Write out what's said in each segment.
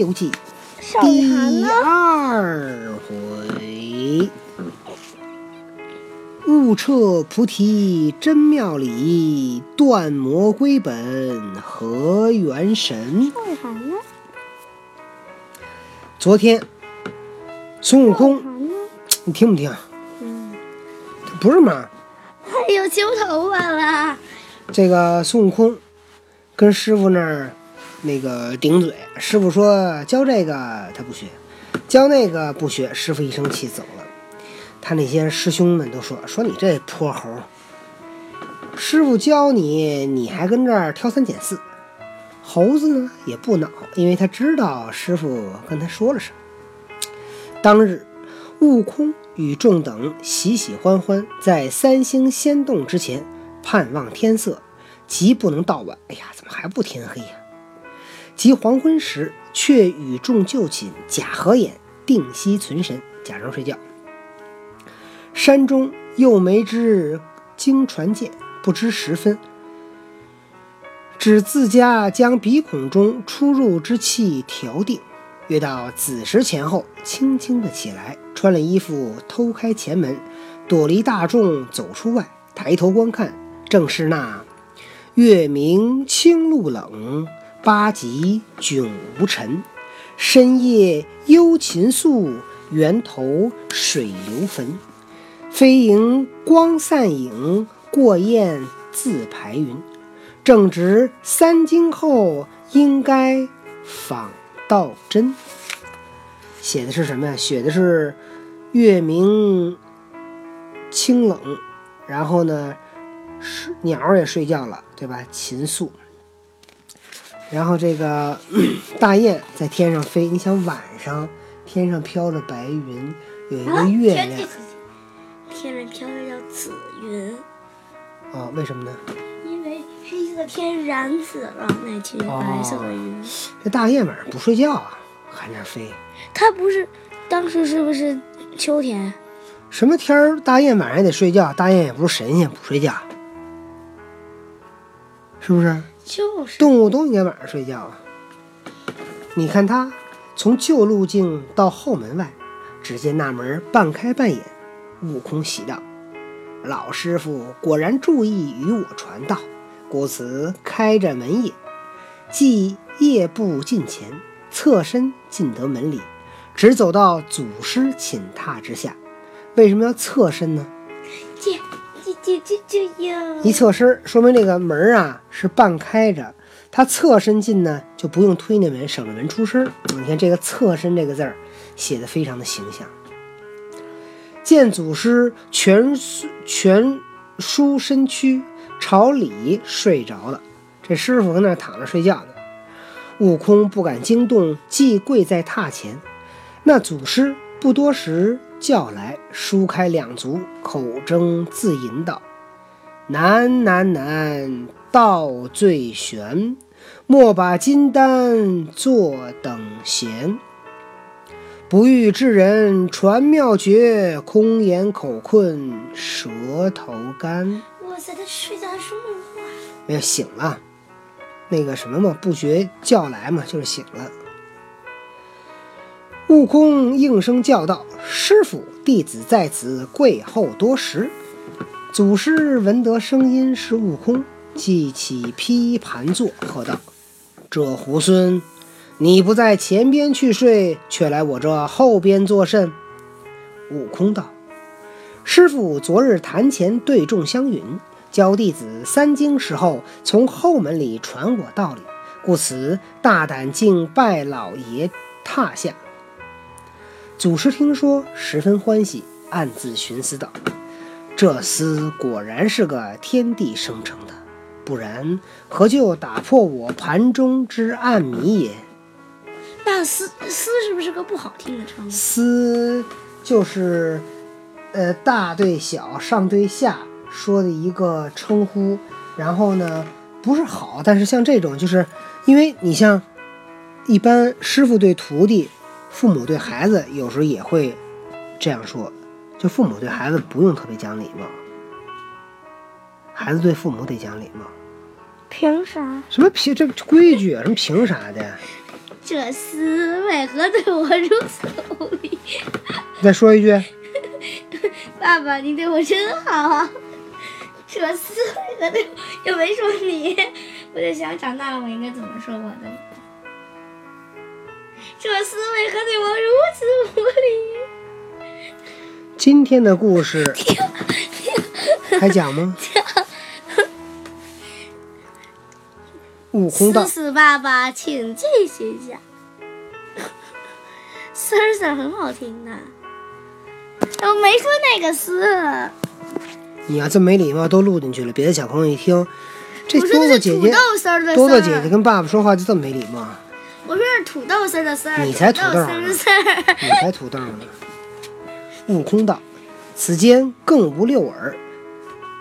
游记》第？二回。悟彻菩提真妙理，断魔归本合元神。昨天，孙悟空，你听不听？嗯，不是嘛？还有揪头发了。这个孙悟空跟师傅那儿那个顶嘴，师傅说教这个他不学，教那个不学，师傅一生气走了。他那些师兄们都说说你这泼猴，师傅教你，你还跟这儿挑三拣四。猴子呢也不恼，因为他知道师傅跟他说了什么。当日，悟空与众等喜喜欢欢，在三星仙洞之前盼望天色，急不能到晚。哎呀，怎么还不天黑呀？及黄昏时，却与众就寝，假合眼，定息存神，假装睡觉。山中又没知经传见，不知时分。只自家将鼻孔中出入之气调定，约到子时前后，轻轻的起来，穿了衣服，偷开前门，躲离大众，走出外，抬头观看，正是那月明清露冷，八极迥无尘。深夜幽禽宿，源头水流坟。飞萤光散影，过雁自排云。正值三更后，应该访道真。写的是什么呀？写的是月明清冷，然后呢，是鸟也睡觉了，对吧？禽宿，然后这个 大雁在天上飞。你想晚上天上飘着白云，有一个月亮天上飘着叫紫云，啊、为什么呢？因为黑色天染紫了那群白色的云。这大雁晚上不睡觉啊，还在那儿飞。它不是当时是不是秋天？什么天儿大雁晚上也得睡觉？大雁也不是神仙，不睡觉，是不是？就是动物都应该晚上睡觉啊。你看他从旧路径到后门外，只见那门半开半掩。悟空喜道：“老师傅果然注意与我传道，故此开着门也。即夜步近前，侧身进得门里，直走到祖师寝榻之下。为什么要侧身呢？这一侧身，说明这个门啊是半开着。他侧身进呢，就不用推那门，省着门出声。你看这个“侧身”这个字儿写的非常的形象。见祖师蜷缩蜷舒身躯，朝里睡着了。这师傅跟那儿躺着睡觉呢。悟空不敢惊动，即跪在榻前。那祖师不多时叫来，舒开两足，口中自吟道：“难难难，道最玄，莫把金丹坐等闲。不遇之人传妙诀，空言口困舌头干。哇塞，他睡觉还说梦话。没有醒了，那个什么嘛，不觉叫来嘛，就是醒了。悟空应声叫道：“师傅，弟子在此跪候多时。”祖师闻得声音是悟空，即起披盘坐，喝道：“这猢狲，你不在前边去睡，却来我这后边作甚？”悟空道：“师傅昨日坛前对众相允，教弟子三经时候从后门里传我道理，故此大胆竟拜老爷榻下。”祖师听说，十分欢喜，暗自寻思道：“这厮果然是个天地生成的，不然何就打破我盘中之暗谜也？”那丝丝是不是个不好听的称呼？思就是，呃，大对小，上对下说的一个称呼。然后呢，不是好，但是像这种，就是因为你像一般师傅对徒弟，父母对孩子，有时候也会这样说，就父母对孩子不用特别讲礼貌，孩子对父母得讲礼貌。凭啥？什么凭这规矩啊？什么凭啥的呀？这厮为何对我如此无礼？再说一句，爸爸，你对我真好。这厮为何对我又没说你？我在想，长大了我应该怎么说我的？这厮为何对我如此无礼？今天的故事还讲吗？悟空爸爸，请继续讲。丝儿丝儿很好听的，我没说那个丝，：“你呀、这没礼貌，都录进去了，别的小朋友一听，这多多姐姐的是土豆，丝的丝。多多姐姐跟爸爸说话就这么没礼貌，我说是土豆丝儿的丝儿，你才土豆儿土丝儿的丝儿。你才土豆呢。”悟空道：“此间更无六耳，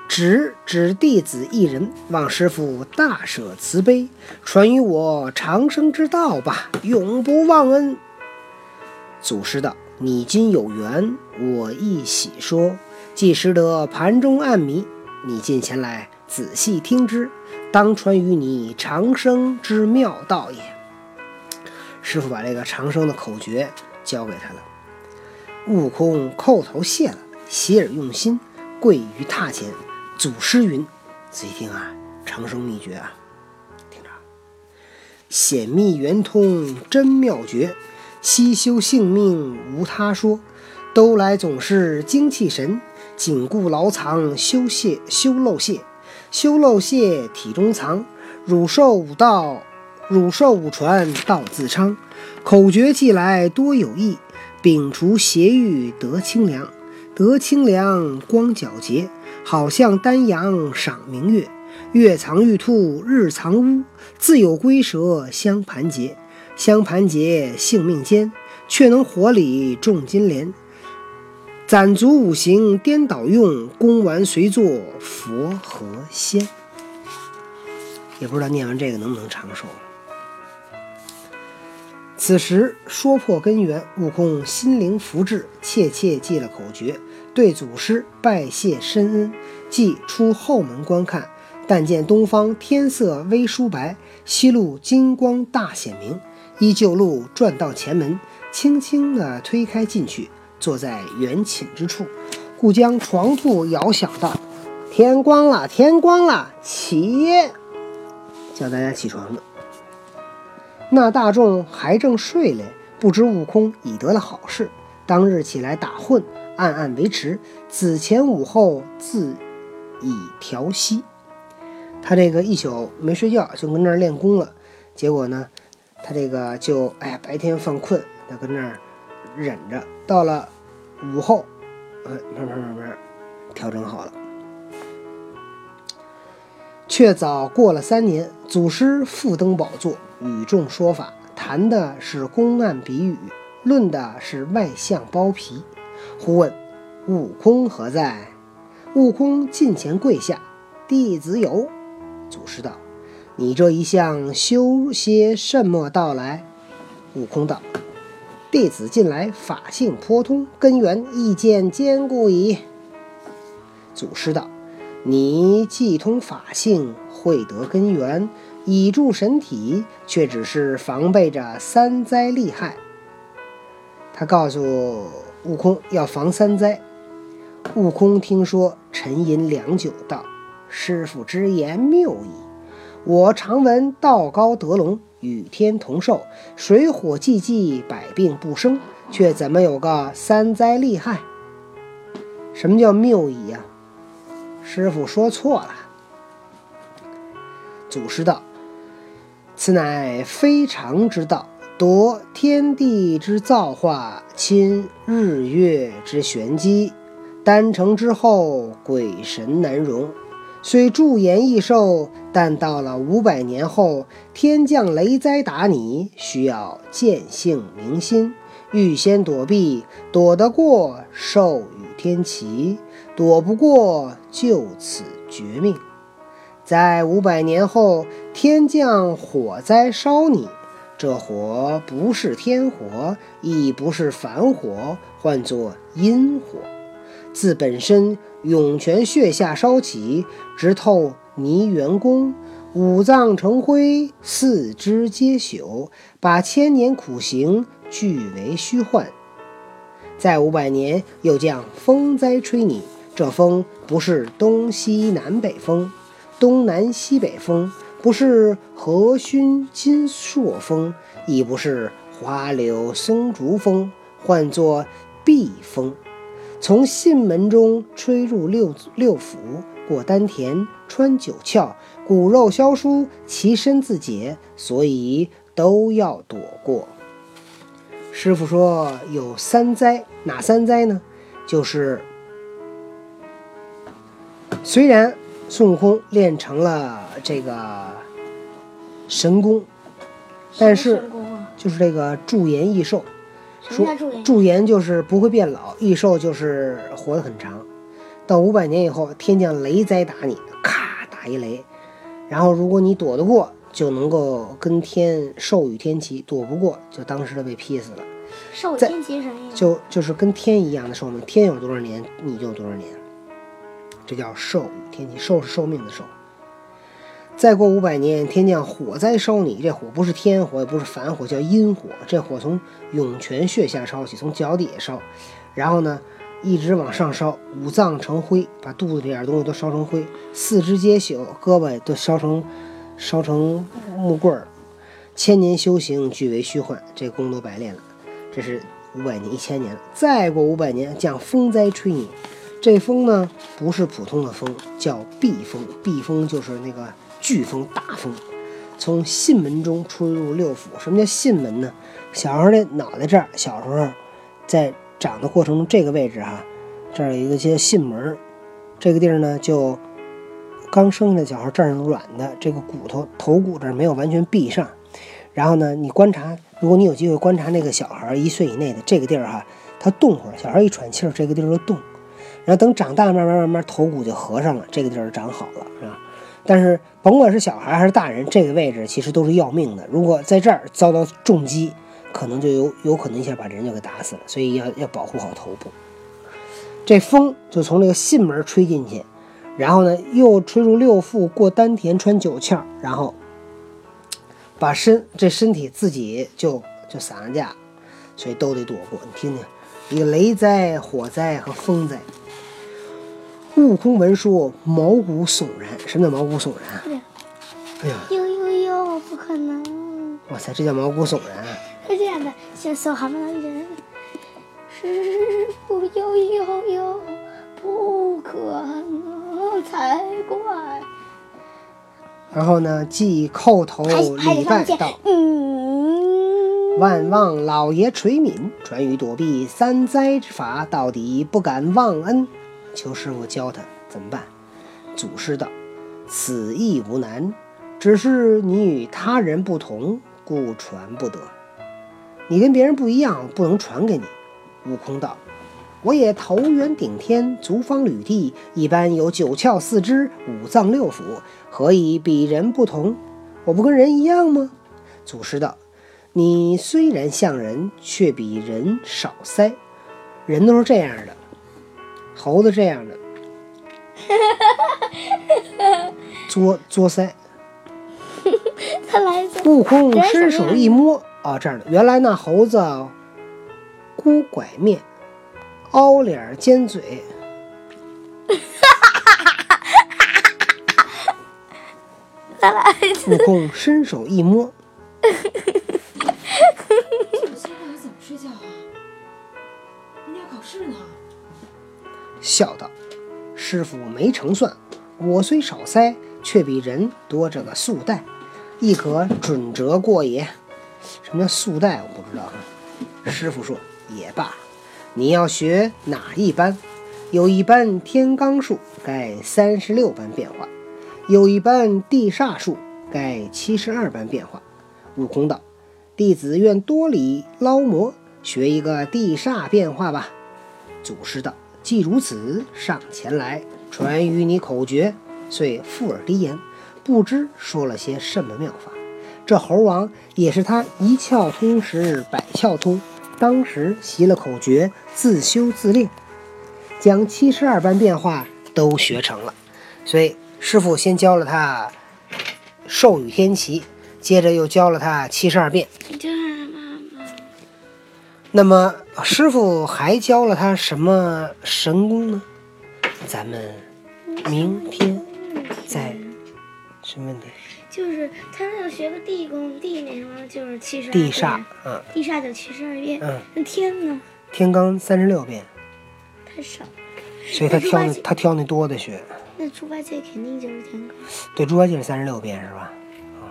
只只弟子一人，望师傅大舍慈悲，传于我长生之道吧，永不忘恩。”祖师道：“你今有缘，我亦喜说。既识得盘中暗谜，你近前来仔细听之，当传于你长生之妙道也。”师傅把这个长生的口诀教给他了。悟空叩头谢了，洗耳用心，跪于榻前。祖师云：“仔细听啊，长生秘诀啊，听着，显密圆通真妙诀，悉修性命无他说。都来总是精气神，紧固牢藏修泄修漏泄，修漏泄体中藏。汝受五道，汝寿五传道自昌。口诀记来多有益，摒除邪欲得清凉，得清凉光皎洁，好像丹阳赏明月。月藏玉兔日藏乌，自有龟蛇相盘结，相盘结性命坚，却能火里种金莲。攒足五行颠倒用，功完随作佛和仙。也不知道念完这个能不能长寿。此时说破根源，悟空心灵福至，切切记了口诀，对祖师拜谢深恩，即出后门观看。但见东方天色微疏白，西路金光大显明。依旧路转到前门，轻轻地推开进去，坐在原寝之处，故将床铺摇响道：“天光了，天光了，起！”叫大家起床呢。那大众还正睡嘞，不知悟空已得了好事，当日起来打混，暗暗维持，子前午后自以调息。他这个一宿没睡觉，就跟那儿练功了。结果呢，他这个就哎呀，白天犯困，他跟那儿忍着，到了午后，呃，慢慢慢慢调整好了。却早过了三年，祖师复登宝座，与众说法，谈的是公案比语，论的是外相包皮。忽问悟空何在？悟空近前跪下，弟子有。祖师道：“你这一向修些什么道来？”悟空道：“弟子近来法性颇通，根源意见坚固矣。”祖师道：“你既通法性，会得根源，以助神体，却只是防备着三灾利害。”他告诉悟空要防三灾。悟空听说，沉吟良久，道：“师傅之言谬矣。我常闻道高德隆，与天同寿，水火既济，百病不生，却怎么有个三灾利害？什么叫谬矣呀、师傅说错了。祖师道：“此乃非常之道，夺天地之造化，亲日月之玄机。丹成之后，鬼神难容。虽驻颜益寿，但到了五百年后，天降雷灾打你，需要见性明心，预先躲避，躲得过寿与天齐，躲不过就此绝命。在五百年后，天降火灾烧你，这火不是天火，亦不是凡火，唤作阴火。自本身涌泉穴下烧起，直透泥元宫，五脏成灰，四肢皆朽，把千年苦行俱为虚幻。再五百年，又将风灾吹你。这风不是东西南北风，东南西北风，不是和煦金朔风，亦不是花柳松竹风，唤作避风。从信门中吹入六六腑，过丹田，穿九窍，骨肉消疏，其身自解，所以都要躲过。师傅说有三灾，哪三灾呢？就是虽然孙悟空练成了这个神功，但是就是这个驻颜益寿。什么叫驻颜？就是不会变老，益寿就是活得很长。到五百年以后，天降雷灾打你，咔打一雷，然后如果你躲得过，就能够跟天寿与天齐；躲不过，就当时的被劈死了。在寿天齐什么意思？就就是跟天一样的寿命，天有多少年，你就有多少年，这叫寿天齐。寿是寿命的寿。再过五百年，天降火灾烧你，这火不是天火，也不是凡火，叫阴火。这火从涌泉穴下烧起，从脚底下烧，然后呢，一直往上烧，五脏成灰，把肚子里点东西都烧成灰，四肢皆朽，胳膊都烧成烧成木棍儿，千年修行俱为虚幻，这功都白练了。这是五百年、一千年了。再过五百年，降风灾吹你。这风呢，不是普通的风，叫避风。避风就是那个飓风、大风，从囟门中吹入六腑。什么叫囟门呢？小孩的脑袋这儿，小时候在长的过程中，这个位置哈、这儿有一个叫囟门，这个地儿呢就刚生下来小孩这儿软的，这个骨头头骨这儿没有完全闭上。然后呢，你观察，如果你有机会观察那个小孩一岁以内的这个地儿哈，他动会儿，小孩一喘气儿，这个地儿就动。然后等长大，慢慢慢慢头骨就合上了，这个地儿长好了，是吧？但是甭管是小孩还是大人，这个位置其实都是要命的。如果在这儿遭到重击，可能就有有可能一下把人就给打死了，所以要要保护好头部。这风就从这个信门吹进去，然后呢又吹入六腑，过丹田，穿九窍，然后把身这身体自己就就散了架，所以都得躲过。你听听，一个雷灾、火灾和风灾。悟空闻说，毛骨悚然。什么叫毛骨悚然？对哎呀，呦呦呦，不可能！哇塞，这叫毛骨悚然。是这样的，先手还没有人，师傅呦呦呦，不可能才怪。然后呢，即叩头礼拜道，嗯，万望老爷垂悯，传于躲避三灾之法，到底不敢忘恩。求师傅教他怎么办？祖师道：“此亦无难，只是你与他人不同，故传不得。你跟别人不一样，不能传给你。”悟空道：“我也头圆顶天，足方履地，一般有九窍四肢，五脏六腑，何以比人不同？我不跟人一样吗？”祖师道：“你虽然像人，却比人少腮。人都是这样的，猴子这样的，作作腮。他来自悟空伸手一摸，啊，这样的，原来那猴子孤拐面，凹脸尖嘴。悟空伸手一摸，这么辛苦，你怎么睡觉啊？明天要考试呢。笑道：“师傅没成算，我虽少塞，却比人多这个素带，亦可准折过也。”什么叫素带？我不知道哈。师傅说：“也罢，你要学哪一般？有一般天罡术，该三十六般变化；有一般地煞术，该七十二般变化。”悟空道：“弟子愿多礼捞魔，学一个地煞变化吧。”祖师道：“既如此，上前来，传与你口诀。”遂附耳低言，不知说了些什么妙法。这猴王也是他一窍通时百窍通，当时习了口诀，自修自练，将七十二般变化都学成了。所以师傅先教了他授予天齐，接着又教了他七十二变。那么师傅还教了他什么神功呢？咱们明天再什么问题？就是他那个学个地宫，地那什么就是七十二地煞变，嗯地煞就七十二变。嗯，那天呢？天罡三十六变，太少。所以他挑那他挑那多的学。那猪八戒肯定就是天罡。对，猪八戒是三十六变是吧？嗯，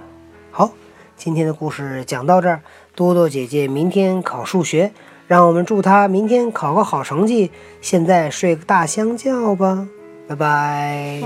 好，今天的故事讲到这儿，多多姐姐明天考数学，让我们祝她明天考个好成绩。现在睡个大香觉吧，拜拜。